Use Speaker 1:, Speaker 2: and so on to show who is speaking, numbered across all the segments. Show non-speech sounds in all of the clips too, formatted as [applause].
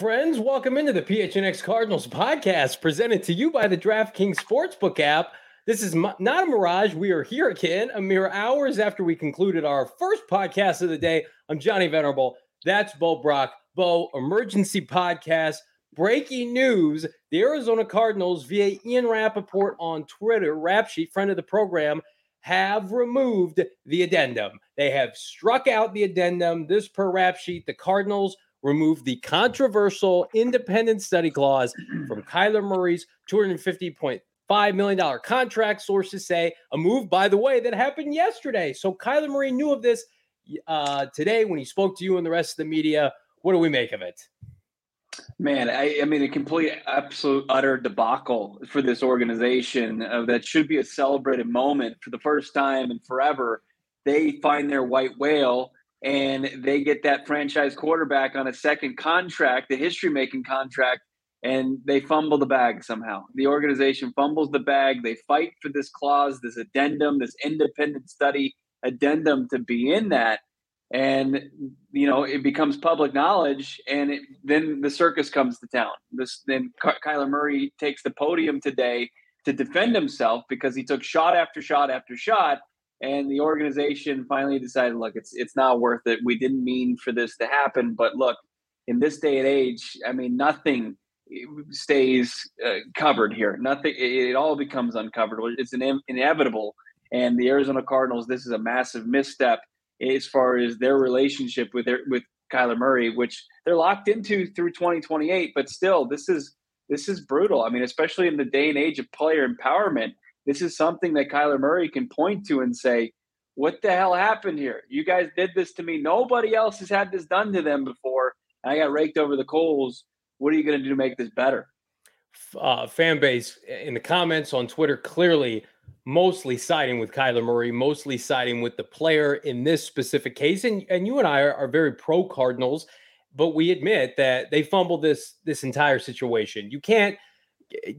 Speaker 1: friends. Welcome into the PHNX Cardinals podcast presented to you by the DraftKings Sportsbook app. This is not a mirage. We are here again, a mere hours after we concluded our first podcast of the day. I'm Johnny Venerable. That's Bo Brack. Bo, emergency podcast. Breaking news the Arizona Cardinals, via Ian Rapoport on Twitter, rap sheet, friend of the program, have removed the addendum. They have struck out the addendum. This per rap sheet, the Cardinals removed the controversial independent study clause from [clears throat] Kyler Murray's $250.5 million contract, sources say. A move, by the way, that happened yesterday. So Kyler Murray knew of this uh, today when he spoke to you and the rest of the media. What do we make of it?
Speaker 2: Man, I, I mean, a complete, absolute, utter debacle for this organization uh, that should be a celebrated moment for the first time in forever. They find their white whale and they get that franchise quarterback on a second contract, the history making contract, and they fumble the bag somehow. The organization fumbles the bag. They fight for this clause, this addendum, this independent study addendum to be in that. And, you know, it becomes public knowledge. And it, then the circus comes to town. This Then Kyler Murray takes the podium today to defend himself because he took shot after shot after shot and the organization finally decided look it's it's not worth it. We didn't mean for this to happen but look in this day and age i mean nothing stays uh, covered here. Nothing it, it, all becomes uncovered it's an inevitable. And the arizona cardinals this is a massive misstep as far as their relationship with their with Kyler Murray which they're locked into through 2028 but still this is this is brutal. I mean especially in the day and age of player empowerment this is something that Kyler Murray can point to and say, what the hell happened here? You guys did this to me. Nobody else has had this done to them before. I got raked over the coals. What are you going to do to make this better?
Speaker 1: Uh, fan base in the comments on Twitter clearly mostly siding with Kyler Murray, mostly siding with the player in this specific case. And, and you and I are, are very pro Cardinals, but we admit that they fumbled this this entire situation. You can't –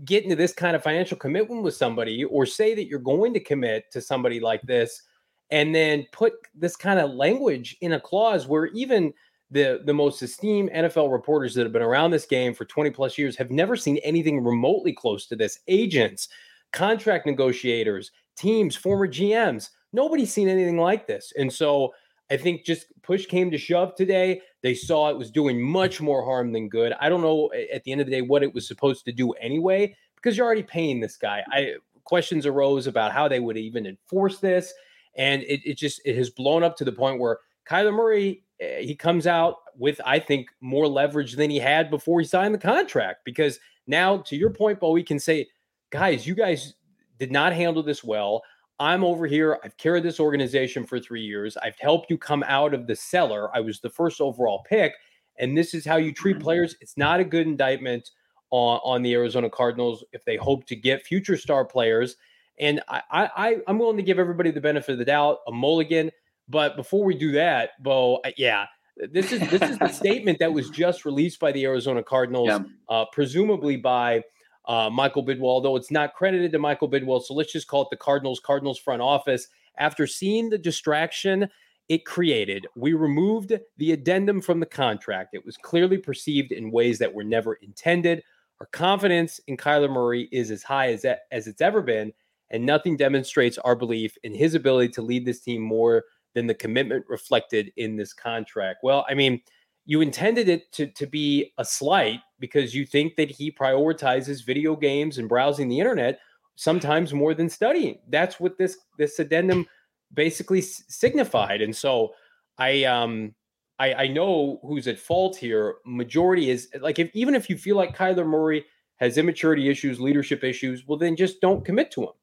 Speaker 1: get into this kind of financial commitment with somebody or say that you're going to commit to somebody like this and then put this kind of language in a clause where even the the most esteemed NFL reporters that have been around this game for 20 plus years have never seen anything remotely close to this. Agents, contract negotiators, teams, former GMs, nobody's seen anything like this. And so I think just push came to shove today. They saw it was doing much more harm than good. I don't know at the end of the day what it was supposed to do anyway, because you're already paying this guy. I questions arose about how they would even enforce this. And it, it just it has blown up to the point where Kyler Murray eh, he comes out with I think more leverage than he had before he signed the contract. Because now, to your point, Bo, we can say, guys, you guys did not handle this well. I'm over here. I've carried this organization for three years. I've helped you come out of the cellar. I was the first overall pick. And this is how you treat mm-hmm. players. It's not a good indictment on, on the Arizona Cardinals if they hope to get future star players. And I, I, I'm willing to give everybody the benefit of the doubt, a mulligan. But before we do that, Bo, yeah, this is this is the [laughs] statement that was just released by the Arizona Cardinals, yeah. uh, presumably by uh, Michael Bidwill, though it's not credited to Michael Bidwill. So let's just call it the Cardinals, Cardinals front office. After seeing the distraction it created, we removed the addendum from the contract. It was clearly perceived in ways that were never intended. Our confidence in Kyler Murray is as high as, as it's ever been, and nothing demonstrates our belief in his ability to lead this team more than the commitment reflected in this contract. Well, I mean, you intended it to, to be a slight because you think that he prioritizes video games and browsing the internet sometimes more than studying. That's what this this addendum basically s- signified. And so I um I, I know who's at fault here. Majority is like if even if you feel like Kyler Murray has immaturity issues, leadership issues, well then just don't commit to him.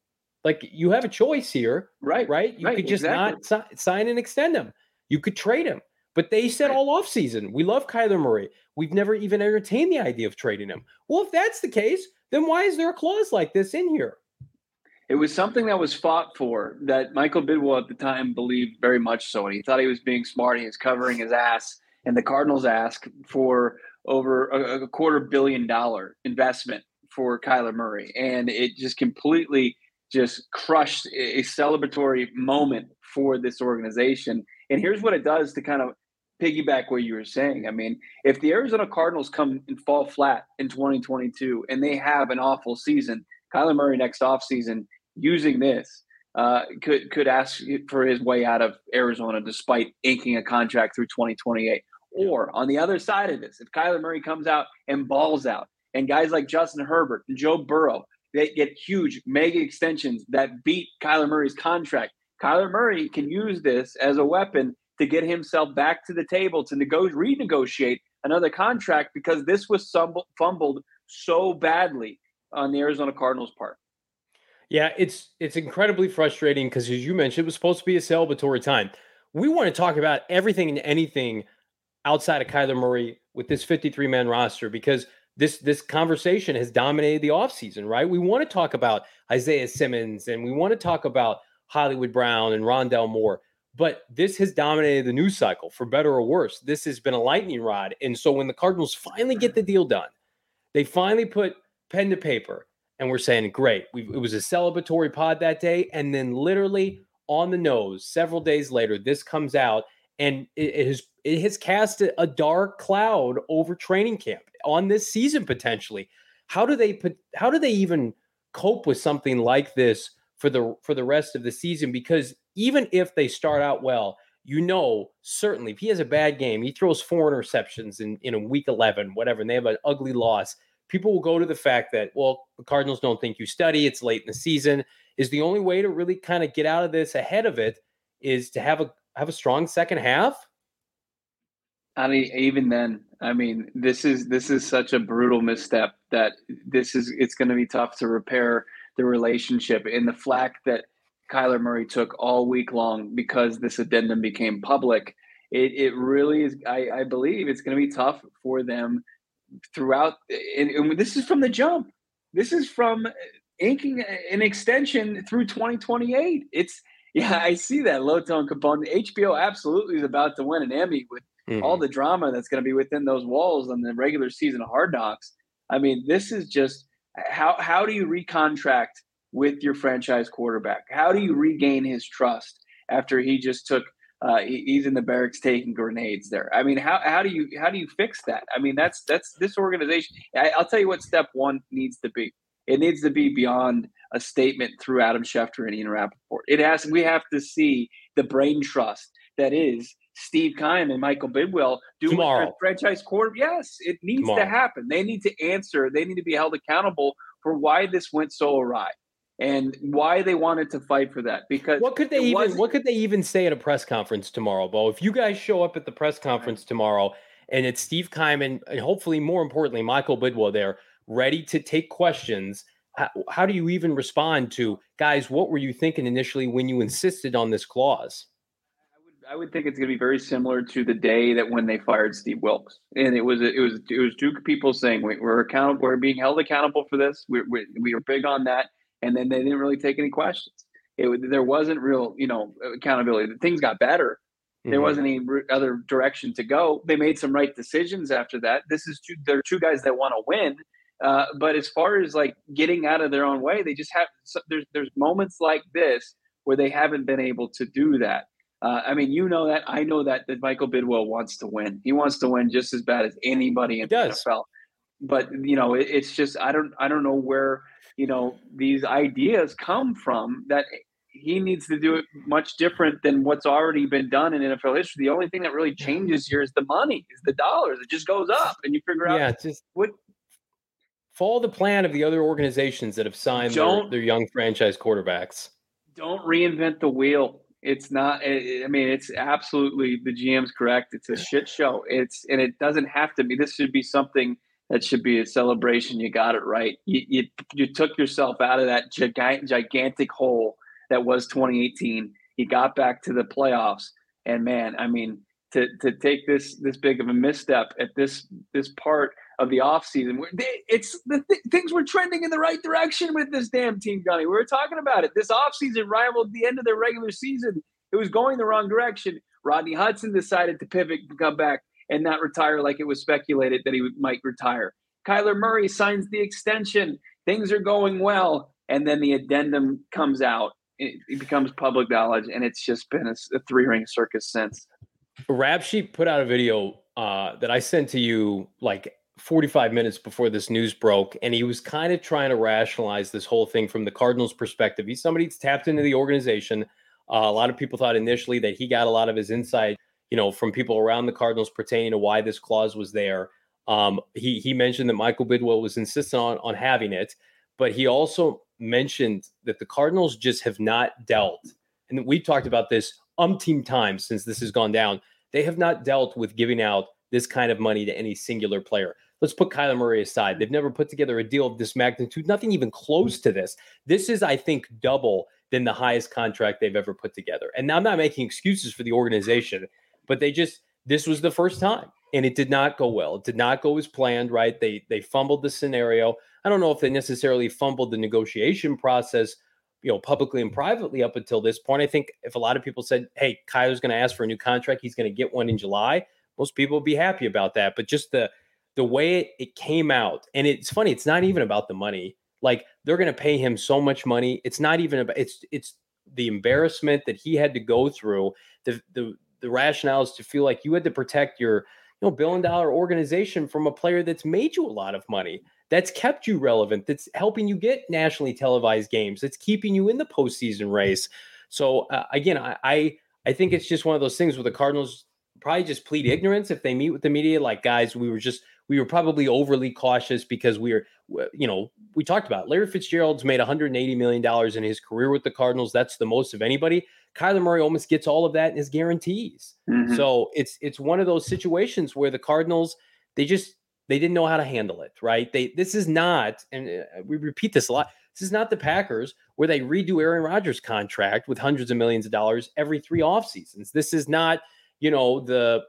Speaker 1: Like you have a choice here,
Speaker 2: right?
Speaker 1: Right? You
Speaker 2: right,
Speaker 1: could just exactly. not si- sign and extend him. You could trade him. But they said all off season, we love Kyler Murray. We've never even entertained the idea of trading him. Well, if that's the case, then why is there a clause like this in here?
Speaker 2: It was something that was fought for that Michael Bidwill at the time believed very much so. And he thought he was being smart. He was covering his ass. And the Cardinals asked for over a, a quarter billion dollar investment for Kyler Murray. And it just completely just crushed a celebratory moment for this organization. And here's what it does to kind of piggyback what you were saying. I mean, if the Arizona Cardinals come and fall flat in 2022 and they have an awful season, Kyler Murray next offseason using this uh, could could ask for his way out of Arizona despite inking a contract through 2028. Or on the other side of this, if Kyler Murray comes out and balls out, and guys like Justin Herbert and Joe Burrow, they get huge mega extensions that beat Kyler Murray's contract. Kyler Murray can use this as a weapon to get himself back to the table to nego- renegotiate another contract because this was fumbled so badly on the Arizona Cardinals' part.
Speaker 1: Yeah, it's it's incredibly frustrating because as you mentioned, it was supposed to be a celebratory time. We want to talk about everything and anything outside of Kyler Murray with this 53 man roster because this this conversation has dominated the offseason, right? We want to talk about Isaiah Simmons and we want to talk about Hollywood Brown and Rondale Moore, but this has dominated the news cycle for better or worse. This has been a lightning rod. And so when the Cardinals finally get the deal done, they finally put pen to paper and we're saying, great. We, it was a celebratory pod that day. And then literally on the nose, several days later, this comes out and it, it has it has cast a dark cloud over training camp on this season potentially. How do they put how do they even cope with something like this for the for the rest of the season? Because even if they start out well, you know certainly if he has a bad game, he throws four interceptions in, in a week 11, whatever, and they have an ugly loss people will go to the fact that, well, the Cardinals don't think you study, it's late in the season. Is the only way to really kind of get out of this ahead of it is to have a have a strong second half?
Speaker 2: I mean, even then, I mean, this is this is such a brutal misstep that this is it's going to be tough to repair the relationship and the flack that Kyler Murray took all week long because this addendum became public. It, it really is. I, I believe it's going to be tough for them throughout. And, and this is from the jump. This is from inking an extension through 2028. It's yeah, I see that low tone component. HBO absolutely is about to win an Emmy with mm-hmm. all the drama that's going to be within those walls on the regular season of Hard Knocks. I mean, this is just how how do you recontract with your franchise quarterback? How do you regain his trust after he just took uh, he's in the barracks taking grenades there. I mean, how, how do you how do you fix that? I mean, that's that's this organization. I, will tell you what step one needs to be. It needs to be beyond a statement through Adam Schefter and Ian Rapoport. It has. We have to see the brain trust that is Steve Keim and Michael Bidwill doing
Speaker 1: Tomorrow.
Speaker 2: franchise quarter. Yes, it needs Tomorrow. to happen. They need to answer. They need to be held accountable for why this went so awry and why they wanted to fight for that. Because
Speaker 1: what could they even what could they even say at a press conference tomorrow, Bo? If you guys show up at the press conference tomorrow and it's Steve Keiman and hopefully more importantly Michael bidwill there, ready to take questions. How, how do you even respond to guys? What were you thinking initially when you insisted on this clause?
Speaker 2: I would think it's going to be very similar to the day that when they fired Steve Wilks, and it was it was it was two people saying we're accountable, we're being held accountable for this. We're, we we are big on that and then they didn't really take any questions. It there wasn't real, you know, accountability. Things got better. There mm-hmm. wasn't any other direction to go. They made some right decisions after that. This is two. They're two guys that want to win. Uh, but as far as like getting out of their own way, they just have. There's there's moments like this where they haven't been able to do that. Uh, I mean, you know that. I know that that Michael Bidwill wants to win. He wants to win just as bad as anybody in the NFL. But you know, it, it's just I don't I don't know where you know these ideas come from that he needs to do it much different than what's already been done in NFL history. The only thing that really changes here is the money, is the dollars. It just goes up, and you figure out
Speaker 1: yeah, just what follow the plan of the other organizations that have signed their, their, young franchise quarterbacks.
Speaker 2: Don't reinvent the wheel. It's not. Eh, eh, I mean, it's absolutely the GM's correct. It's a shit show. It's and it doesn't have to be. This should be something that should be a celebration. You got it right. You, you, you took yourself out of that gigantic, gigantic hole that was 2018. You got back to the playoffs, and man, I mean, to to take this this big of a misstep at this this part of the offseason, it's the th- things were trending in the right direction with this damn team, Gunny. We were talking about it. This offseason rivaled the end of their regular season. It was going the wrong direction. Rodney Hudson decided to pivot and come back and not retire like it was speculated that he might retire. Kyler Murray signs the extension. Things are going well. And then the addendum comes out. It, it becomes public knowledge. And it's just been a, a three ring circus since.
Speaker 1: Rap Sheet put out a video uh, that I sent to you like 45 minutes before this news broke, and he was kind of trying to rationalize this whole thing from the Cardinals' perspective. He's somebody that's tapped into the organization. Uh, a lot of people thought initially that he got a lot of his insight, you know, from people around the Cardinals pertaining to why this clause was there. Um, he he mentioned that Michael Bidwill was insistent on on having it, but he also mentioned that the Cardinals just have not dealt, and we've talked about this umpteen times since this has gone down. They have not dealt with giving out this kind of money to any singular player. Let's put Kyler Murray aside. They've never put together a deal of this magnitude, nothing even close to this. This is, I think, double than the highest contract they've ever put together. And I'm not making excuses for the organization, but they just, this was the first time and it did not go well. It did not go as planned, right? They they fumbled the scenario. I don't know if they necessarily fumbled the negotiation process, you know, publicly and privately up until this point. I think if a lot of people said, "Hey, Kyler's going to ask for a new contract, he's going to get one in July," most people would be happy about that. But just the the way it came out, and it's funny, it's not even about the money. Like they're going to pay him so much money. It's not even about it's it's the embarrassment that he had to go through. The the the rationale is to feel like you had to protect your you know billion dollar organization from a player that's made you a lot of money that's kept you relevant that's helping you get nationally televised games that's keeping you in the postseason race so uh, again I, I i think it's just one of those things where the cardinals probably just plead ignorance if they meet with the media like guys we were just we were probably overly cautious because we are you know we talked about larry fitzgerald's made 180 million dollars in his career with the cardinals that's the most of anybody Kyler Murray almost gets all of that in his guarantees. Mm-hmm. So it's it's one of those situations where the Cardinals they just they didn't know how to handle it, right? They this is not, and uh, we repeat this a lot. This is not the Packers where they redo Aaron Rodgers' contract with hundreds of millions of dollars every three off seasons. This is not, you know, the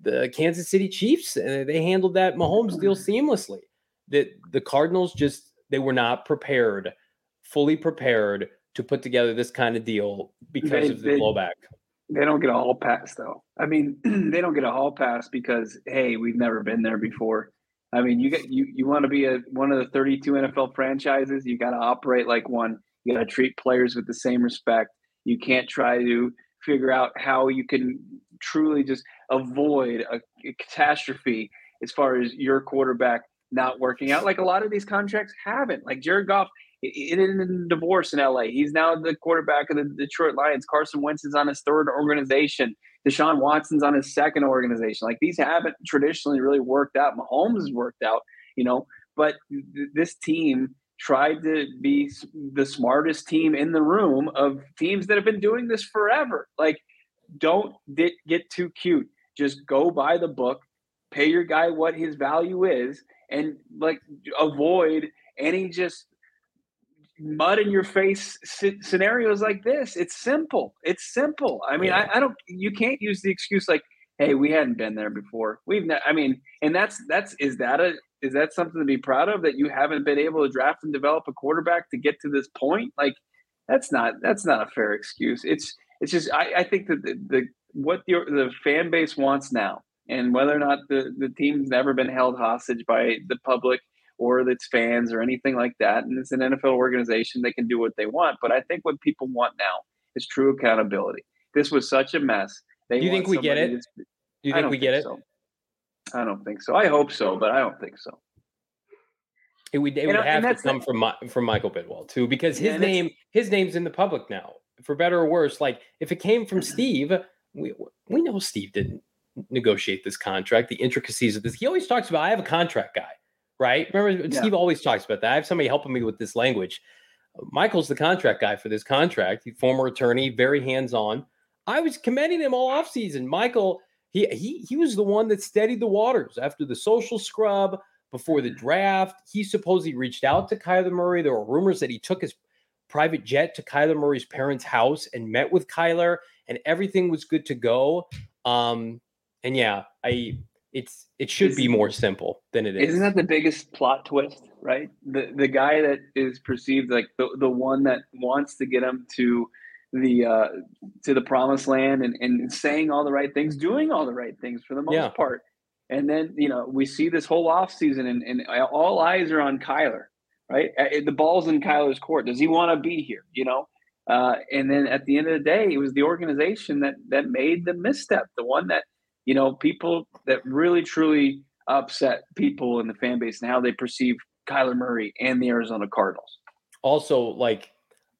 Speaker 1: the Kansas City Chiefs. Uh, they handled that Mahomes deal seamlessly. That the Cardinals just they were not prepared, fully prepared to put together this kind of deal because they, of the they, blowback.
Speaker 2: They don't get a hall pass though. I mean, [clears throat] they don't get a hall pass because hey, we've never been there before. I mean, you get you you want to be a one of the 32 NFL franchises, you got to operate like one. You got to treat players with the same respect. You can't try to figure out how you can truly just avoid a, a catastrophe as far as your quarterback not working out. Like a lot of these contracts haven't. Like Jared Goff, it in a divorce in LA. He's now the quarterback of the Detroit Lions. Carson Wentz is on his third organization. Deshaun Watson's on his second organization. Like these haven't traditionally really worked out. Mahomes has worked out, you know, but th- this team tried to be the smartest team in the room of teams that have been doing this forever. Like, don't get too cute. Just go by the book, pay your guy what his value is, and like avoid any just mud in your face scenarios like this. It's simple. It's simple. I mean, yeah. I, I, don't. You can't use the excuse like, "Hey, we hadn't been there before." We've. Ne-. I mean, and that's that's is that a is that something to be proud of that you haven't been able to draft and develop a quarterback to get to this point? Like, that's not that's not a fair excuse. It's it's just I, I think that the, the what the the fan base wants now, and whether or not the the team's never been held hostage by the public or its fans or anything like that. And it's an NFL organization; they can do what they want. But I think what people want now is true accountability. This was such a mess.
Speaker 1: They do you think we get it? do you think we get it?
Speaker 2: So. I don't think so. I hope so, but I don't think so.
Speaker 1: It would, it would and, have and to come from from Michael Bidwill too, because his name his name's in the public now, for better or worse. Like if it came from mm-hmm. Steve, we we know Steve didn't negotiate this contract, the intricacies of this. He always talks about I have a contract guy right? Remember, yeah. Steve always talks about that. I have somebody helping me with this language. Michael's the contract guy for this contract. Former attorney, very hands on. I was commending him all offseason. Michael, he, he he was the one that steadied the waters after the social scrub before the draft. He supposedly reached out to Kyler Murray. There were rumors that he took his private jet to Kyler Murray's parents' house and met with Kyler, and everything was good to go. Um, and yeah, I it's it should be more simple than it is.
Speaker 2: Isn't that the biggest plot twist, right? The the guy that is perceived like the, the one that wants to get him to the uh to the promised land and, and saying all the right things, doing all the right things for the most yeah. part. And then, you know, we see this whole off season and, and all eyes are on Kyler, right? The ball's in Kyler's court. Does he want to be here? You know? Uh, and then at the end of the day, it was the organization that that made the misstep, the one that you know, people that really truly upset people in the fan base and how they perceive Kyler Murray and the Arizona Cardinals.
Speaker 1: Also, like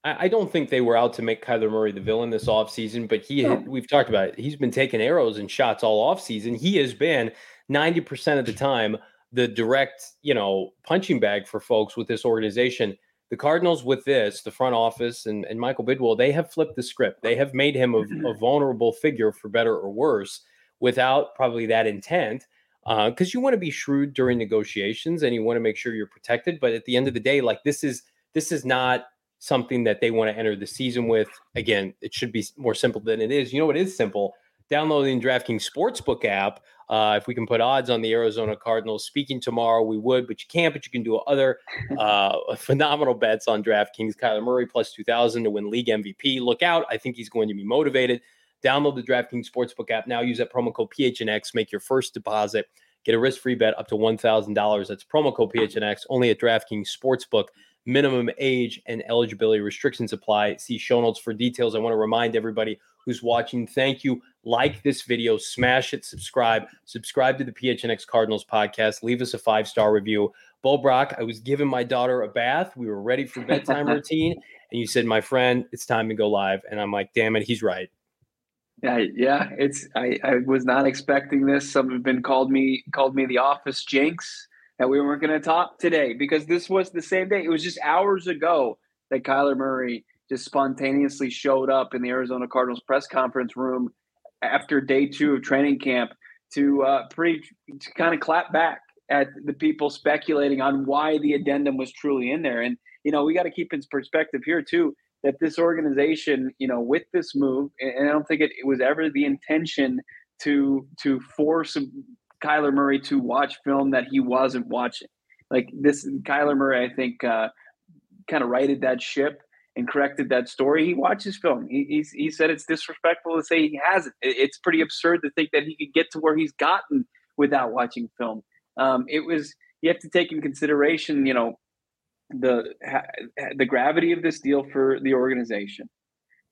Speaker 1: I, don't think they were out to make Kyler Murray the villain this offseason, but he no. we've talked about it. He's been taking arrows and shots all offseason. He has been 90% of the time the direct, you know, punching bag for folks with this organization. The Cardinals, with this, the front office and, and Michael Bidwill, they have flipped the script. They have made him a, a vulnerable figure for better or worse without probably that intent because uh, you want to be shrewd during negotiations and you want to make sure you're protected. But at the end of the day, like this is this is not something that they want to enter the season with. Again, it should be more simple than it is. You know, it is simple. Downloading DraftKings Sportsbook app. Uh, if we can put odds on the Arizona Cardinals speaking tomorrow, we would, but you can't. But you can do other uh, [laughs] phenomenal bets on DraftKings. Kyler Murray plus 2,000 to win league MVP. Look out. I think he's going to be motivated. Download the DraftKings Sportsbook app now. Use that promo code PHNX. Make your first deposit. Get a risk free bet up to $1,000. That's promo code PHNX only at DraftKings Sportsbook. Minimum age and eligibility restrictions apply. See show notes for details. I want to remind everybody who's watching thank you. Like this video, smash it, subscribe, subscribe to the PHNX Cardinals podcast, leave us a five star review. Bo Brack, I was giving my daughter a bath. We were ready for bedtime [laughs] routine. And you said, my friend, it's time to go live. And I'm like, damn it, he's right.
Speaker 2: Yeah, yeah, it's I, I was not expecting this. Some have been called me called me the office jinx that we weren't going to talk today because this was the same day. It was just hours ago that Kyler Murray just spontaneously showed up in the Arizona Cardinals press conference room after day two of training camp to uh, to kind of clap back at the people speculating on why the addendum was truly in there. And you know, we got to keep in perspective here too that this organization, you know, with this move, and I don't think it, it was ever the intention to to force Kyler Murray to watch film that he wasn't watching. Like this, Kyler Murray, I think, uh, kind of righted that ship and corrected that story. He watches film. He, he said it's disrespectful to say he hasn't. It's pretty absurd to think that he could get to where he's gotten without watching film. Um, it was you have to take in consideration, you know, the the gravity of this deal for the organization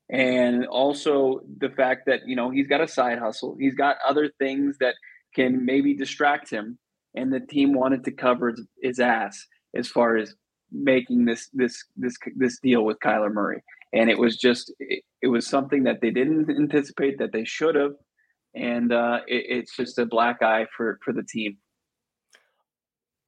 Speaker 2: and also the fact that you know he's got a side hustle he's got other things that can maybe distract him and the team wanted to cover his ass as far as making this this this this deal with Kyler Murray and it was just it, it was something that they didn't anticipate that they should have and uh, it, it's just a black eye for for the team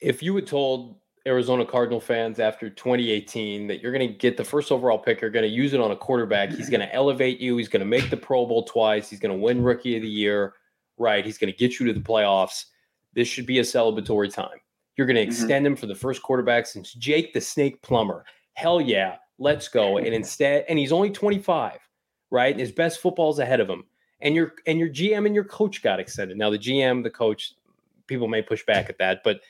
Speaker 1: if you had told Arizona Cardinal fans after 2018 that you're going to get the first overall pick. You're going to use it on a quarterback. He's going to elevate you. He's going to make the Pro Bowl twice. He's going to win Rookie of the Year. Right. He's going to get you to the playoffs. This should be a celebratory time. You're going to mm-hmm. extend mm-hmm. him for the first quarterback since Jake the Snake Plummer. Hell yeah. Let's go. And [laughs] instead, and he's only 25, right? And his best football is ahead of him. And your and your GM and your coach got extended. Now the GM, the coach, people may push back at that, but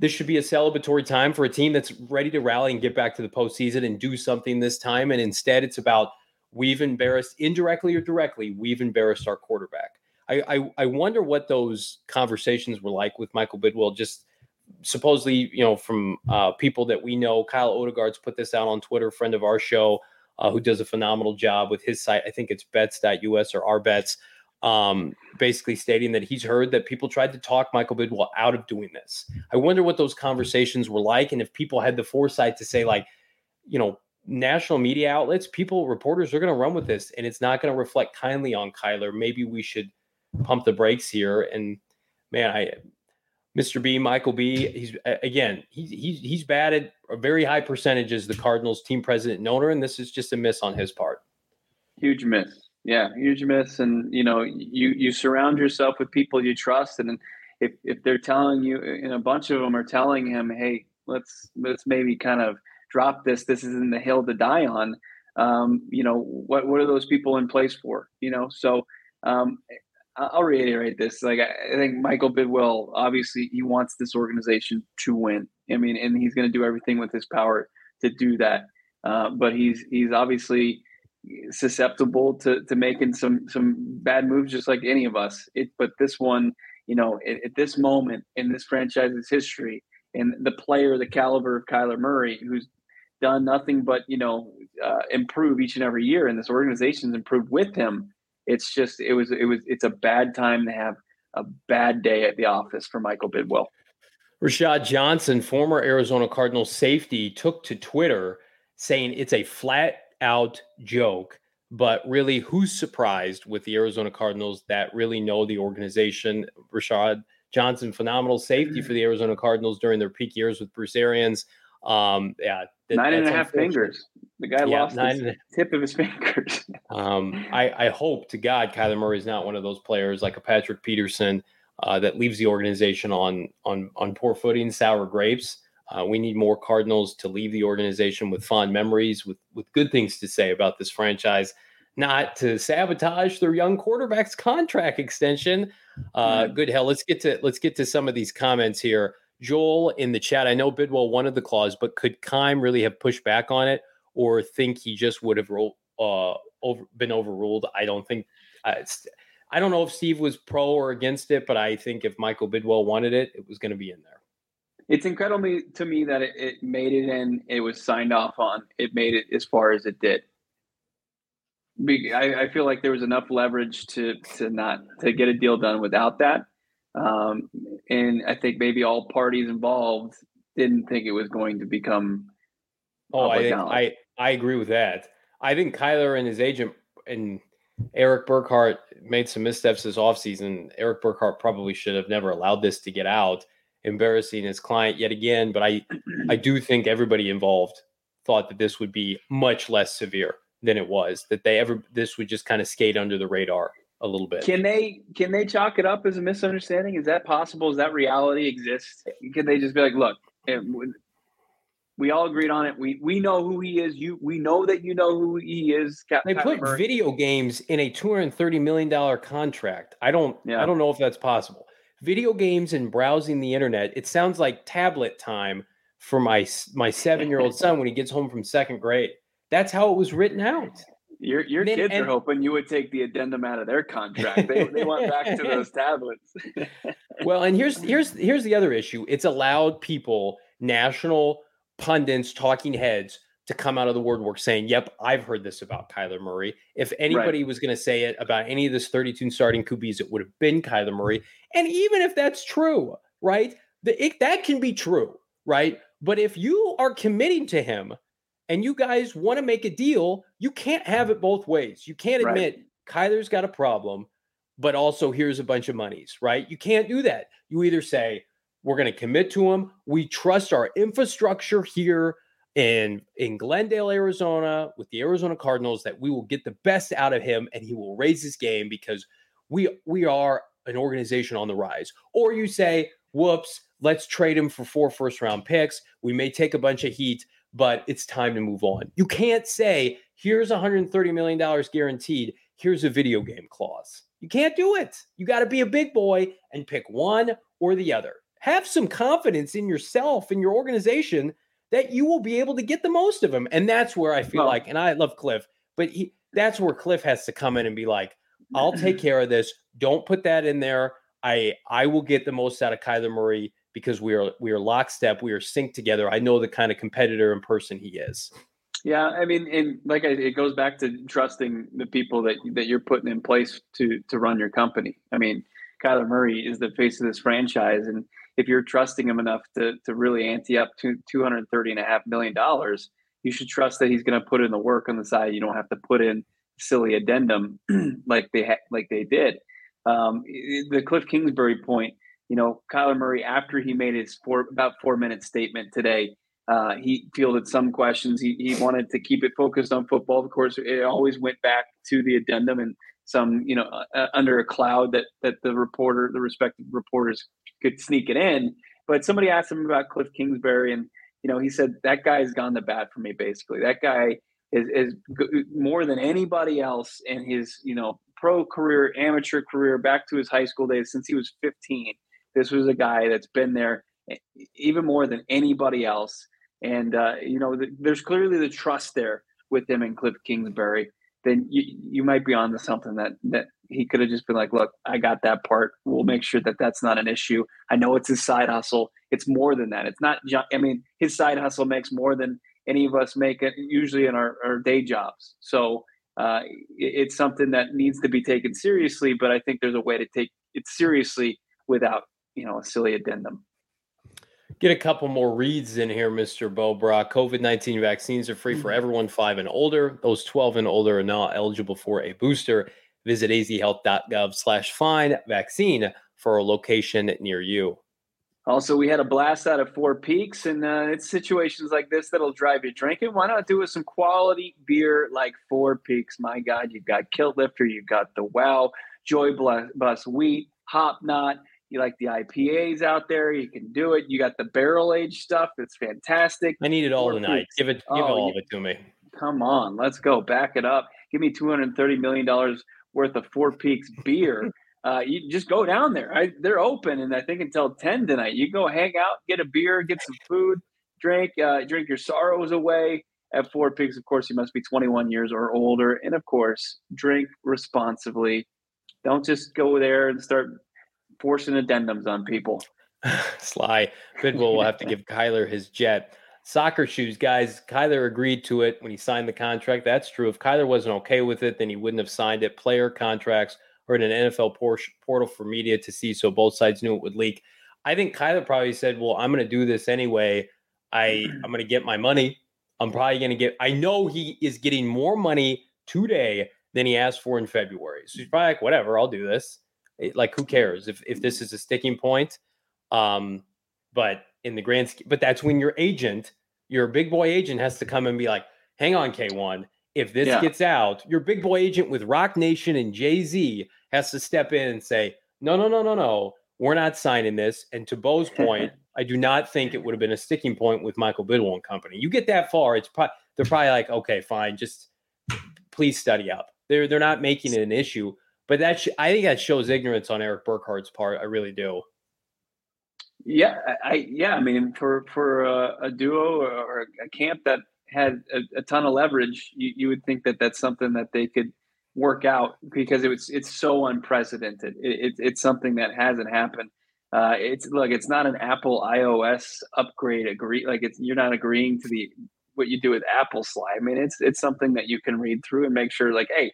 Speaker 1: this should be a celebratory time for a team that's ready to rally and get back to the postseason and do something this time. And instead, it's about we've embarrassed indirectly or directly, we've embarrassed our quarterback. I, I, I wonder what those conversations were like with Michael Bidwill Just supposedly, you know, from uh, people that we know. Kyle Odegard's put this out on Twitter, friend of our show, uh, who does a phenomenal job with his site. I think it's bets.us or our bets um, basically stating that he's heard that people tried to talk Michael Bidwill out of doing this. I wonder what those conversations were like, and if people had the foresight to say, like, you know, national media outlets, people, reporters are going to run with this, and it's not going to reflect kindly on Kyler. Maybe we should pump the brakes here. And man, I, Mr. B, Michael B, he's again, he's he's he's batted a very high percentage as the Cardinals team president and owner, and this is just a miss on his part.
Speaker 2: Huge miss. Yeah, huge miss. And you know, you you surround yourself with people you trust, and if if they're telling you, and a bunch of them are telling him, hey, let's let's maybe kind of drop this. This isn't the hill to die on. Um, you know, what what are those people in place for? You know, so um, I'll reiterate this. Like I think Michael Bidwill, obviously, he wants this organization to win. I mean, and he's going to do everything with his power to do that. Uh, but he's he's obviously susceptible to to making some some bad moves, just like any of us. It, but this one, you know, at, at this moment in this franchise's history, and the player, the caliber of Kyler Murray, who's done nothing but you know uh, improve each and every year, and this organization's improved with him. It's just it was it was it's a bad time to have a bad day at the office for Michael Bidwill.
Speaker 1: Rashad Johnson, former Arizona Cardinals safety, took to Twitter saying it's a flat out joke. But really, who's surprised with the Arizona Cardinals that really know the organization? Rashad Johnson, phenomenal safety for the Arizona Cardinals during their peak years with Bruce Arians. Um, yeah,
Speaker 2: that, nine and a half fingers. The guy yeah, lost the tip of his [laughs] fingers.
Speaker 1: um, I, I, hope to God Kyler Murray is not one of those players like a Patrick Peterson uh, that leaves the organization on on on poor footing, sour grapes. Uh, we need more Cardinals to leave the organization with fond memories, with with good things to say about this franchise, not to sabotage their young quarterback's contract extension. Uh, good hell. Let's get to let's get to some of these comments here. Joel in the chat. I know Bidwill wanted the clause, but could Keim really have pushed back on it, or think he just would have uh, over, been overruled? I don't think. Uh, I don't know if Steve was pro or against it, but I think if Michael Bidwill wanted it, it was going to be in there.
Speaker 2: It's incredible to me that it, it made it in. It was signed off on. It made it as far as it did. I, I feel like there was enough leverage to to not to get a deal done without that. Um, and I think maybe all parties involved didn't think it was going to become.
Speaker 1: Oh, I think, I I agree with that. I think Kyler and his agent and Erik Burkhardt made some missteps this offseason. Erik Burkhardt probably should have never allowed this to get out, embarrassing his client yet again. But I I do think everybody involved thought that this would be much less severe than it was. That they ever this would just kind of skate under the radar a little bit.
Speaker 2: Can they can they chalk it up as a misunderstanding? Is that possible? Is that reality exist? Can they just be like, look, eh, we all agreed on it. We we know who he is. You we know that you know who he is.
Speaker 1: Cap- they put Murray. video games in a two hundred thirty million dollar contract. I don't yeah. I don't know if that's possible. Video games and browsing the internet. It sounds like tablet time for my my seven year old son when he gets home from second grade. That's how it was written out.
Speaker 2: Your your then, kids and, are hoping you would take the addendum out of their contract. They, they went back to [laughs] those tablets. [laughs]
Speaker 1: well, and here's here's here's the other issue. It's allowed people, national pundits, talking heads, to come out of the woodwork saying, "Yep, I've heard this about Kyler Murray." If anybody right. was going to say it about any of this 32 starting QBs, it would have been Kyler Murray. And even if that's true, right? The, it, that can be true, right? But if you are committing to him and you guys want to make a deal, you can't have it both ways. You can't admit right. Kyler's got a problem, but also here's a bunch of monies, right? You can't do that. You either say, we're going to commit to him. We trust our infrastructure here in in Glendale, Arizona, with the Arizona Cardinals, that we will get the best out of him and he will raise his game because we we are an organization on the rise. Or you say, whoops, let's trade him for four first round picks. We may take a bunch of heat, but it's time to move on. You can't say, here's $130 million guaranteed, here's a video game clause. You can't do it. You got to be a big boy and pick one or the other. Have some confidence in yourself and your organization that you will be able to get the most of them. And that's where I feel well, like, and I love Cliff, but he, that's where Cliff has to come in and be like, I'll take [clears throat] care of this. Don't put that in there. I I will get the most out of Kyler Murray because we are we are lockstep, we are synced together. I know the kind of competitor and person he is.
Speaker 2: Yeah, I mean, and like I, it goes back to trusting the people that that you're putting in place to to run your company. I mean, Kyler Murray is the face of this franchise, and if you're trusting him enough to to really ante up to 230 and a half million dollars, you should trust that he's going to put in the work on the side. You don't have to put in silly addendum [clears throat] like they ha- like they did. Um, the Cliff Kingsbury point you know, Kyler Murray, after he made his four about four minute statement today, uh, he fielded some questions. He, he wanted to keep it focused on football. Of course, it always went back to the addendum and some, you know, uh, uh, under a cloud that that the reporter, the respective reporters could sneak it in. But somebody asked him about Cliff Kingsbury, and you know, he said that guy's gone to bat for me. Basically, that guy is is more than anybody else in his, you know, pro career, amateur career, back to his high school days since he was 15 this was a guy that's been there even more than anybody else. And, uh, you know, the, there's clearly the trust there with him and Cliff Kingsbury. Then you, you might be on to something that, that he could have just been like, look, I got that part. We'll make sure that that's not an issue. I know it's his side hustle. It's more than that. It's not, I mean, his side hustle makes more than any of us make it usually in our, our day jobs. So uh, it's something that needs to be taken seriously. But I think there's a way to take it seriously without you know a silly addendum.
Speaker 1: Get a couple more reads in here, Mr. Bo Brack. COVID 19 vaccines are free for mm-hmm. everyone five and older. Those 12 and older are now eligible for a booster. Visit azhealth.gov slash find vaccine for a location near you.
Speaker 2: Also, we had a blast out of Four Peaks, and uh, it's situations like this that'll drive you drinking. Why not do with some quality beer like Four Peaks? My God, you've got Kilt Lifter, you've got the Wow, Joy Bus Wheat, Hop Knot. You like the IPAs out there? You can do it. You got the barrel age stuff. It's fantastic.
Speaker 1: I need it all Four tonight. Give it, give oh, all of it to me.
Speaker 2: Come on, let's go. Back it up. Give me two hundred thirty million dollars worth of Four Peaks beer. [laughs] uh, you just go down there. I, they're open, and I think until ten tonight. You go hang out, get a beer, get some food, drink, uh, drink your sorrows away. At Four Peaks, of course, you must be 21 years or older, and of course, drink responsibly. Don't just go there and start forcing addendums on people. [laughs]
Speaker 1: Sly. Bidwill will have to give Kyler his jet. Soccer shoes, guys. Kyler agreed to it when he signed the contract. That's true. If Kyler wasn't okay with it, then he wouldn't have signed it. Player contracts are in an NFL portal for media to see, so both sides knew it would leak. I think Kyler probably said, "Well, I'm going to do this anyway. I I'm going to get my money. I'm probably going to get. I know he is getting more money today than he asked for in February. So he's probably like, whatever, I'll do this like who cares if if this is a sticking point um but in the grand scheme but that's when your agent your big boy agent has to come and be like hang on k1 if this yeah. gets out your big boy agent with Roc nation and jay-z has to step in and say no no no no no we're not signing this. And to bo's [laughs] point i do not think it would have been a sticking point with michael bidwill and company. You get that far it's probably they're probably like okay fine just please study up. They're they're not making it an issue but that sh- I think that shows ignorance on Eric Burkhardt's part. I really do.
Speaker 2: Yeah, I yeah, I mean, for for a, a duo or a camp that had a, a ton of leverage, you, you, would think that that's something that they could work out because it was it's so unprecedented. It, it, it's something that hasn't happened. Uh, it's look, it's not an Apple iOS upgrade. Agree, like it's you're not agreeing to the what you do with Apple Sly. I mean, it's it's something that you can read through and make sure, like, hey,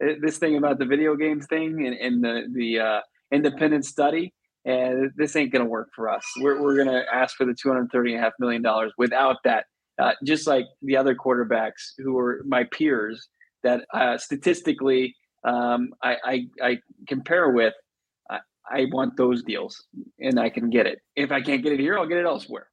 Speaker 2: this thing about the video games thing and, and the the uh, independent study, and this ain't to work for us. We're we're to ask for the two hundred thirty and a half million dollars without that. Uh, just like the other quarterbacks who are my peers that uh, statistically um, I, I, I compare with, I, I want those deals and I can get it. If I can't get it here, I'll get it elsewhere.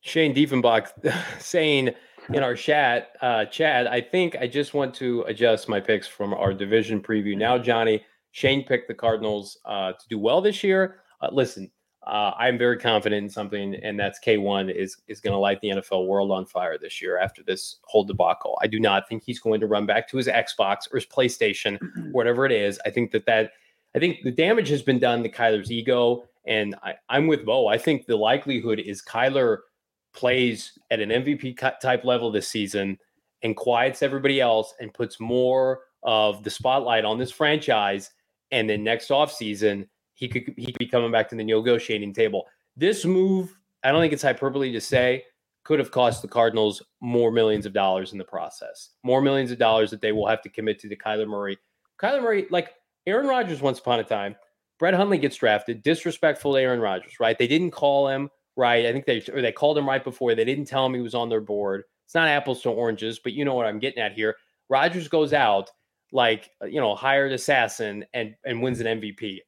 Speaker 1: Shane Diefenbach [laughs] saying in our chat, uh, Chad, I think I just want to adjust my picks from our division preview. Now, Johnny, Shane picked the Cardinals uh, to do well this year. Uh, listen, uh, I'm very confident in something, and that's K1 is is going to light the NFL world on fire this year after this whole debacle. I do not think he's going to run back to his Xbox or his PlayStation, mm-hmm. whatever it is. I think that that I think the damage has been done to Kyler's ego, and I, I'm with Bo. I think the likelihood is Kyler – plays at an MVP type level this season and quiets everybody else and puts more of the spotlight on this franchise. And then next offseason, he could he could be coming back to the negotiating table. This move, I don't think it's hyperbole to say, could have cost the Cardinals more millions of dollars in the process. More millions of dollars that they will have to commit to the Kyler Murray. Kyler Murray, like Aaron Rodgers once upon a time, Brett Hundley gets drafted, disrespectful to Aaron Rodgers, right? They didn't call him right? I think they or they called him right before. They didn't tell him he was on their board. It's not apples to oranges, but you know what I'm getting at here. Rodgers goes out like uh, you know hired assassin and and wins an MVP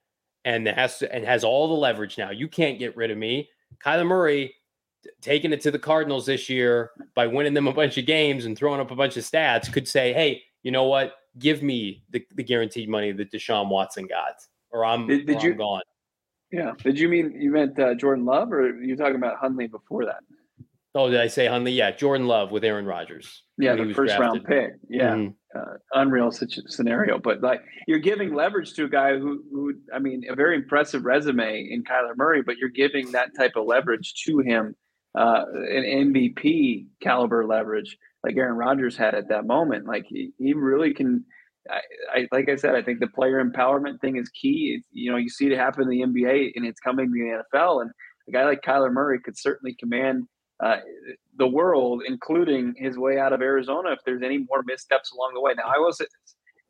Speaker 1: and has to, and has all the leverage now. You can't get rid of me. Kyler Murray taking it to the Cardinals this year by winning them a bunch of games and throwing up a bunch of stats could say, hey, you know what? Give me the, the guaranteed money that Deshaun Watson got, or I'm, did, did or you, I'm gone.
Speaker 2: Yeah. Did you mean you meant uh, Jordan Love, or you talking about Hundley before that?
Speaker 1: Oh, did I say Hundley? Yeah, Jordan Love with Aaron Rodgers.
Speaker 2: Yeah, the first drafted. round pick. Yeah, mm-hmm. uh, unreal such scenario. But like, you're giving leverage to a guy who, who, I mean, a very impressive resume in Kyler Murray, but you're giving that type of leverage to him, uh, an MVP caliber leverage like Aaron Rodgers had at that moment. Like he, he really can I, I, like I said, I think the player empowerment thing is key. It's, you know, you see it happen in the NBA, and it's coming to the NFL. And a guy like Kyler Murray could certainly command uh, the world, including his way out of Arizona, if there's any more missteps along the way. Now, I was,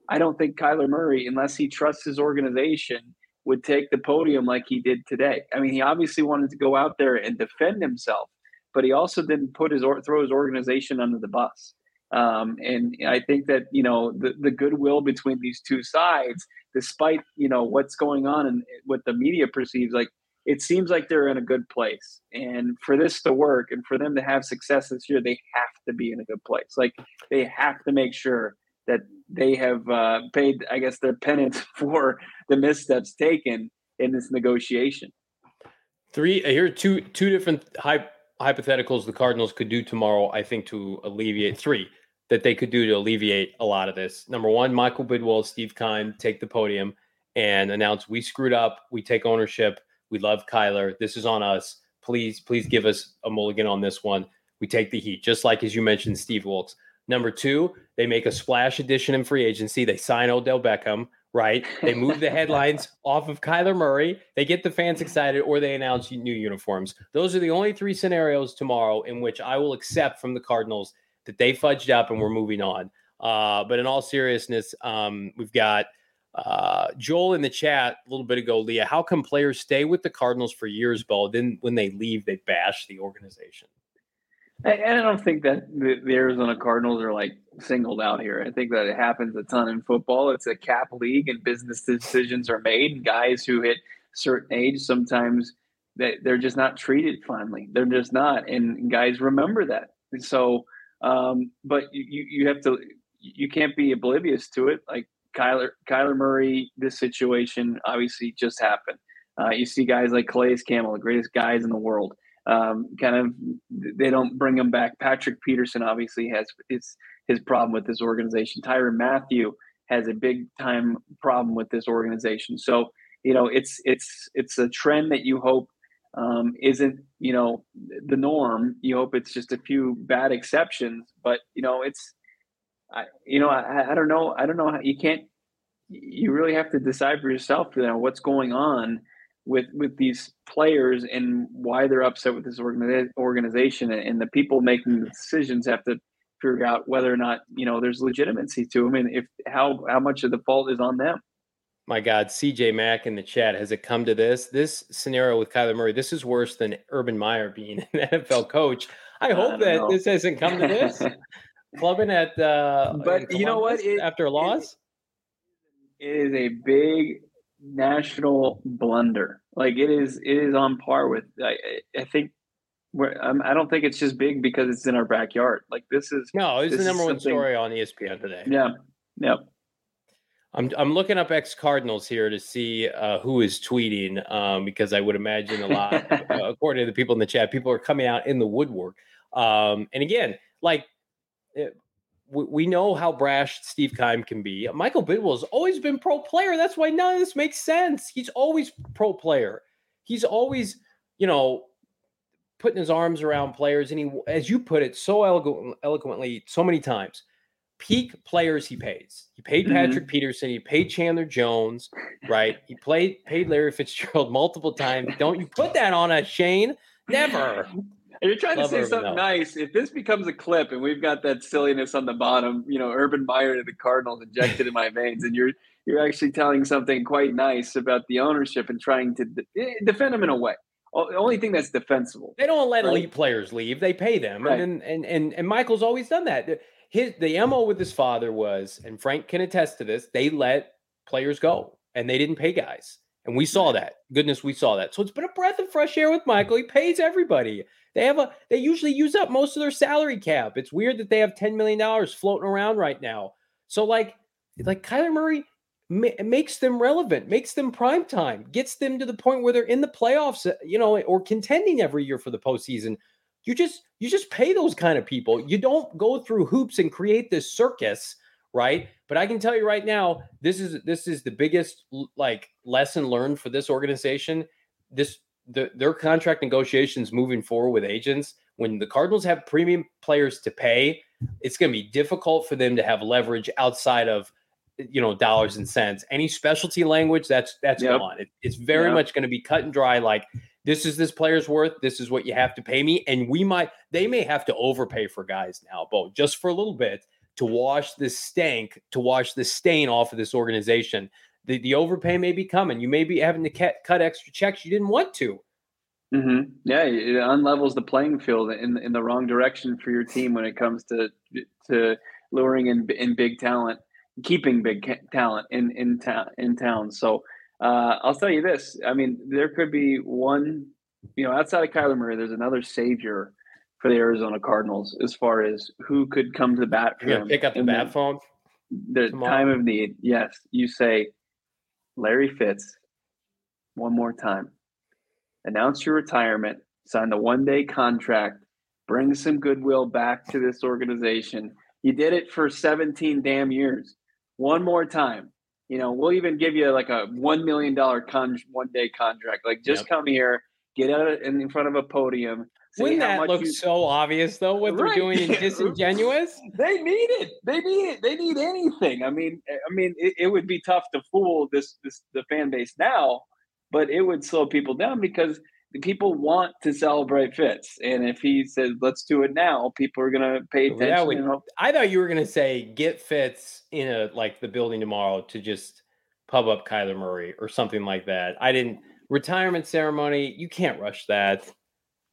Speaker 2: I don't think Kyler Murray, unless he trusts his organization, would take the podium like he did today. I mean, he obviously wanted to go out there and defend himself, but he also didn't put his or throw his organization under the bus. Um, and I think that you know the, the goodwill between these two sides, despite you know what's going on and what the media perceives, like it seems like they're in a good place. And for this to work and for them to have success this year, they have to be in a good place. Like they have to make sure that they have uh, paid, I guess, their penance [laughs] for the missteps taken in this negotiation.
Speaker 1: Three here, two two different hypotheticals the Cardinals could do tomorrow. I think to alleviate three that they could do to alleviate a lot of this. Number one, Michael Bidwill, Steve Keim take the podium and announce we screwed up. We take ownership we love Kyler. This is on us. Please, please give us a mulligan on this one. We take the heat, just like as you mentioned, Steve Wilks. Number two, they make a splash addition in free agency. They sign Odell Beckham, right? They move the [laughs] headlines off of Kyler Murray. They get the fans excited, or they announce new uniforms. Those are the only three scenarios tomorrow in which I will accept from the Cardinals that they fudged up and we're moving on. Uh, but in all seriousness, um, we've got – uh, Joel in the chat a little bit ago, Leah, how come players stay with the Cardinals for years, Bo? Then when they leave, they bash the organization.
Speaker 2: I, I don't think that the, the, Arizona Cardinals are like singled out here. I think that it happens a ton in football. It's a cap league, and business decisions are made. And guys who hit certain age sometimes they, they're just not treated finally. They're just not, and guys remember that. And so, um, but you you have to you can't be oblivious to it. Like Kyler Kyler Murray, this situation obviously just happened. Uh, you see guys like Calais Campbell, the greatest guys in the world. Um, kind of, they don't bring him back. Patrick Peterson obviously has his his problem with this organization. Tyrann Mathieu has a big time problem with this organization. So you know, it's it's it's a trend that you hope um, isn't you know the norm. You hope it's just a few bad exceptions, but you know, it's I, you know, I, I don't know. I don't know how you can't. You really have to decide for yourself, you know, what's going on with with these players and why they're upset with this organi- organization, and the people making the decisions have to figure out whether or not you know there's legitimacy to them, and if how how much of the fault is on them.
Speaker 1: My God, CJ Mack in the chat. Has it come to this? This scenario with Kyler Murray, this is worse than Urban Meyer being an NFL coach. I hope I that know. this hasn't come to this. [laughs] clubbing at uh
Speaker 2: but you know what
Speaker 1: it, after loss
Speaker 2: it is a big national blunder like it is it is on par with i, I think we're, um, I don't think it's just big because it's in our backyard. Like this is
Speaker 1: no, it's the number one story on ESPN today.
Speaker 2: Yeah, yeah.
Speaker 1: I'm I'm looking up ex Cardinals here to see uh, who is tweeting um, because I would imagine a lot, uh, [laughs] according to the people in the chat, people are coming out in the woodwork. Um, and again, like it, we know how brash Steve Keim can be. Michael Bidwill has always been pro player. That's why none of this makes sense. He's always pro player. He's always, you know, putting his arms around players. And he, as you put it so eloquent, eloquently, so many times, peak players he pays. He paid mm-hmm. Patrick mm-hmm. Peterson. He paid Chandler Jones, right? He played paid Larry Fitzgerald multiple times. Don't you put that on us, Shane? Never.
Speaker 2: And you're trying Love to say something nice. If this becomes a clip and we've got that silliness on the bottom, you know, Urban Meyer to the Cardinals injected in my veins, and you're you're actually telling something quite nice about the ownership and trying to de- eh, defend them in a way. The only thing that's defensible.
Speaker 1: They don't let right? elite players leave; they pay them, right. and, and and and Michael's always done that. His the mo with his father was, and Frank can attest to this. They let players go, and they didn't pay guys. And we saw that. Goodness, we saw that. So it's been a breath of fresh air with Michael. He pays everybody. They have a they usually use up most of their salary cap. It's weird that they have $10 million floating around right now. So like like Kyler Murray ma- makes them relevant, makes them prime time, gets them to the point where they're in the playoffs, uh, you know, or contending every year for the postseason. You just you just pay those kind of people. You don't go through hoops and create this circus, right? But I can tell you right now, this is this is the biggest like lesson learned for this organization. This the, their contract negotiations moving forward with agents, when the Cardinals have premium players to pay, it's going to be difficult for them to have leverage outside of you know dollars and cents. Any specialty language that's that's yep. gone. It, it's very yep. much going to be cut and dry. Like this is this player's worth. This is what you have to pay me. And we might, they may have to overpay for guys now, Bo, just for a little bit to wash this stank, to wash the stain off of this organization. The, the overpay may be coming. You may be having to cut, cut extra checks you didn't want to.
Speaker 2: Mm-hmm. Yeah, it unlevels the playing field in in the wrong direction for your team when it comes to to luring in in big talent, keeping big talent in in town in town. So uh, I'll tell you this. I mean, there could be one, you know, outside of Kyler Murray, there's another savior for the Arizona Cardinals as far as who could come to bat for
Speaker 1: them. Pick up the bat phone.
Speaker 2: The Tomorrow. time of need. Yes, you say, Larry Fitz, one more time. Announce your retirement. Sign the one day contract. Bring some goodwill back to this organization. You did it for 17 damn years. One more time you know, we'll even give you like a one million dollar con one day contract. Like, just yep. come here, get out in front of a podium.
Speaker 1: Wouldn't that look you... so obvious though? What they're doing is [laughs] disingenuous.
Speaker 2: they need it. They need it. They need anything. I mean, eh, I mean, it, it would be tough to fool this this the fan base now, but it would slow people down because people want to celebrate Fitz, and if he says let's do it now, people are going to pay attention.
Speaker 1: I thought you were going to say get Fitz in a like the building tomorrow to just pub up Kyler Murray or something like that. I didn't retirement ceremony. You can't rush that.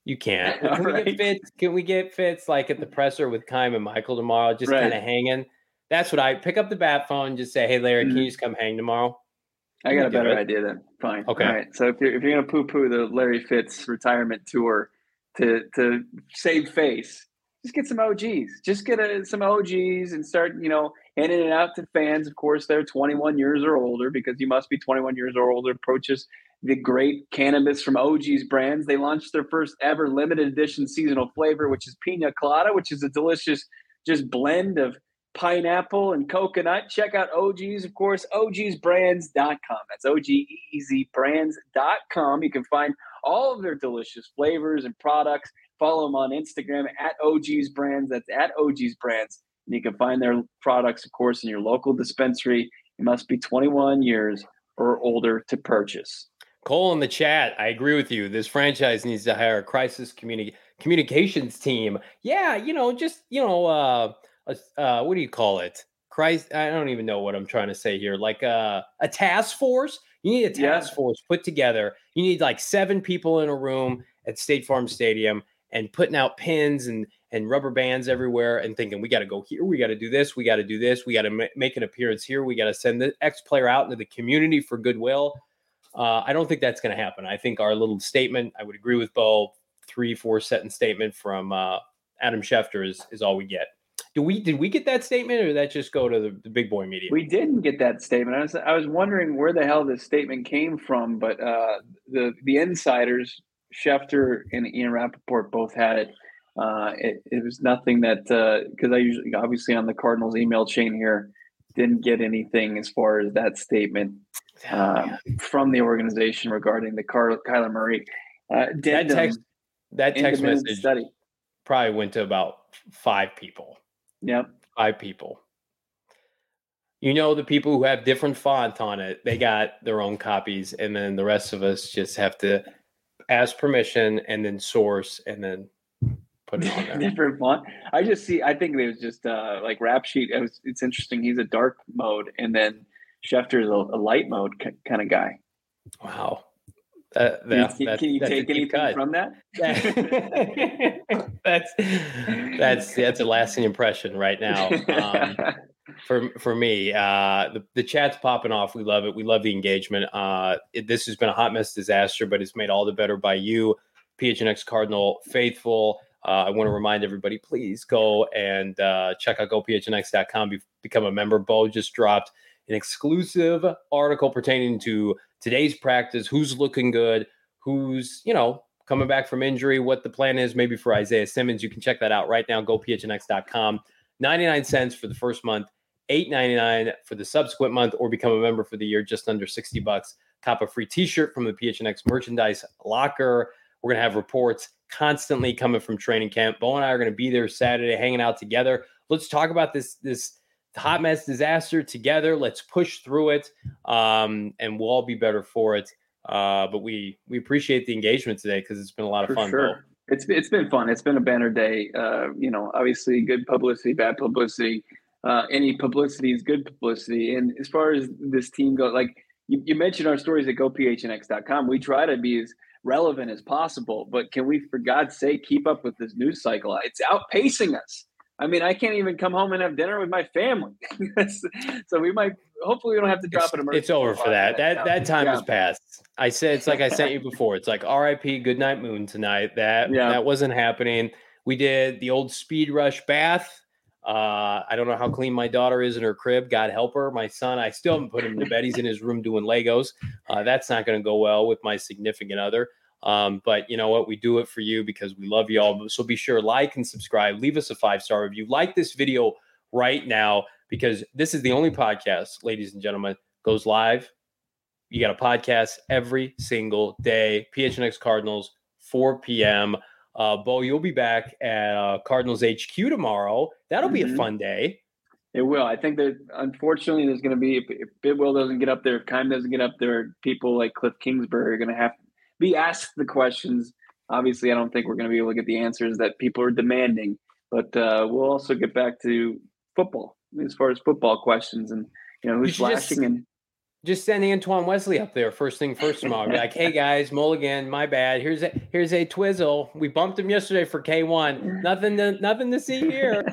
Speaker 1: You can't. [laughs] [laughs] Can right. we get Fitz? Can we get Fitz like at the presser with Keim and Michael tomorrow, just right. kind of hanging? That's what I pick up the bat phone, just say, "Hey, Larry, mm-hmm. can you just come hang tomorrow?"
Speaker 2: I got a better idea then. Fine.
Speaker 1: Okay. All
Speaker 2: right. So if you're if you're gonna poo poo the Larry Fitz retirement tour to to save face, just get some OGs. Just get a, some OGs and start you know handing it out to fans. Of course, they're 21 years or older because you must be 21 years or older. Purchase the great cannabis from OG's brands. They launched their first ever limited edition seasonal flavor, which is Pina Colada, which is a delicious just blend of pineapple and coconut. Check out OG's, of course, ogsbrands.com. That's O-G-E-Z brands.com. You can find all of their delicious flavors and products. Follow them on Instagram at OG's Brands. That's at OG's Brands. And you can find their products, of course, in your local dispensary. You must be 21 years or older to purchase.
Speaker 1: Cole in the chat, I agree with you. This franchise needs to hire a crisis communi- communications team. Yeah, you know, just, you know, uh, uh, what do you call it? Christ, I don't even know what I'm trying to say here. Like a uh, a task force. You need a task yeah. force put together. You need like seven people in a room at State Farm Stadium and putting out pins and and rubber bands everywhere and thinking we got to go here, we got to do this, we got to do this, we got to ma- make an appearance here, we got to send the X player out into the community for goodwill. Uh, I don't think that's going to happen. I think our little statement, I would agree with Bo, three, four sentence statement from uh, Adam Schefter is is all we get. Do we did we get that statement, or did that just go to the, the, big boy media?
Speaker 2: We didn't get that statement. I was I was wondering where the hell this statement came from, but uh, the the insiders, Schefter and Ian Rapoport, both had it. Uh, it, it was nothing that because uh, I usually obviously on the Cardinals email chain here didn't get anything as far as that statement uh, from the organization regarding the Car- Kyler Murray. Uh,
Speaker 1: that text that text message study probably went to about five people.
Speaker 2: Yep.
Speaker 1: Five people. You know, the people who have different font on it, they got their own copies. And then the rest of us just have to ask permission and then source and then put it on there. [laughs]
Speaker 2: different font. I just see, I think it was just uh, like rap sheet. It was, it's interesting. He's a dark mode. And then Schefter's a, a light mode kind of guy.
Speaker 1: Wow.
Speaker 2: Uh, that, can, can, you take anything cut. from that? [laughs]
Speaker 1: that's that's that's a lasting impression right now. Um, [laughs] for for me, uh, the the chat's popping off. We love it. We love the engagement. Uh, it, this has been a hot mess disaster, but it's made all the better by you, PHNX Cardinal faithful. Uh, I want to remind everybody, please go and uh, check out gophnx.com. Be- become a member. Bo just dropped an exclusive article pertaining to today's practice, who's looking good, who's, you know, coming back from injury, what the plan is maybe for Isaiah Simmons. You can check that out right now. GoPHNX.com. 99 cents for the first month, 8.99 for the subsequent month, or become a member for the year, just under 60 bucks. Cop a free t-shirt from the PHNX merchandise locker. We're gonna have reports constantly coming from training camp. Bo and I are gonna be there Saturday, hanging out together. Let's talk about this this hot mess disaster together. Let's push through it, um, and we'll all be better for it. Uh, but we we appreciate the engagement today because it's been a lot of
Speaker 2: For
Speaker 1: fun.
Speaker 2: sure.
Speaker 1: Bill.
Speaker 2: It's it's been fun. It's been a banner day. Uh, you know, obviously good publicity, bad publicity. Uh, any publicity is good publicity. And as far as this team goes, like you, you mentioned our stories at gophnx.com, we try to be as relevant as possible. But can we, for God's sake, keep up with this news cycle? It's outpacing us. I mean, I can't even come home and have dinner with my family. [laughs] so we might, hopefully, we don't have to drop
Speaker 1: It's,
Speaker 2: an emergency.
Speaker 1: it's over for that. That that time
Speaker 2: Yeah.
Speaker 1: has passed. I said it's like I sent you before. It's like R.I.P. Good night moon tonight. That
Speaker 2: Yeah.
Speaker 1: that wasn't happening. We did the old speed rush bath. Uh, I don't know how clean my daughter is in her crib. God help her. My son, I still haven't put him to bed. He's in his room doing Legos. Uh, that's not going to go well with my significant other. Um, but you know what? We do it for you because we love you all. So be sure like and subscribe. Leave us a five star review. Like this video right now because this is the only podcast, ladies and gentlemen, goes live. You got a podcast every single day. PHNX Cardinals, 4 p.m. Uh, Bo, you'll be back at uh, Cardinals HQ tomorrow. That'll be a
Speaker 2: Mhm.
Speaker 1: fun day.
Speaker 2: It will. I think that unfortunately there's going to be if, if Bidwill doesn't get up there, if Keim doesn't get up there, people like Cliff Kingsbury are going to have to be asked the questions. Obviously, I don't think we're going to be able to get the answers that people are demanding, but uh, we'll also get back to football as far as football questions and you know
Speaker 1: You
Speaker 2: who's
Speaker 1: should just-
Speaker 2: and
Speaker 1: Just send Antoine Wesley up there first thing first tomorrow. Be like, hey guys, Mulligan, my bad. Here's a here's a twizzle. We bumped him yesterday for K1. Nothing to nothing to see here.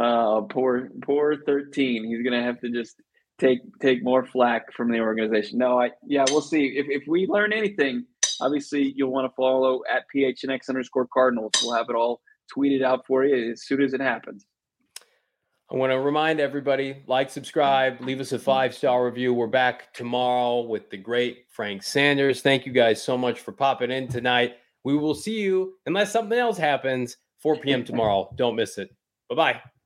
Speaker 2: uh, [laughs] poor poor 13 he's gonna have to just take take more flack from the organization no i yeah we'll see if, if we learn anything obviously you'll want to follow at phnx underscore cardinals we'll have it all tweeted out for you as soon as it happens
Speaker 1: I want to remind everybody like, subscribe, leave us a five star review. We're back tomorrow with the great Frank Sanders. Thank you guys so much for popping in tonight. We will see you, unless something else happens, 4 p.m. tomorrow. Don't miss it. Bye bye.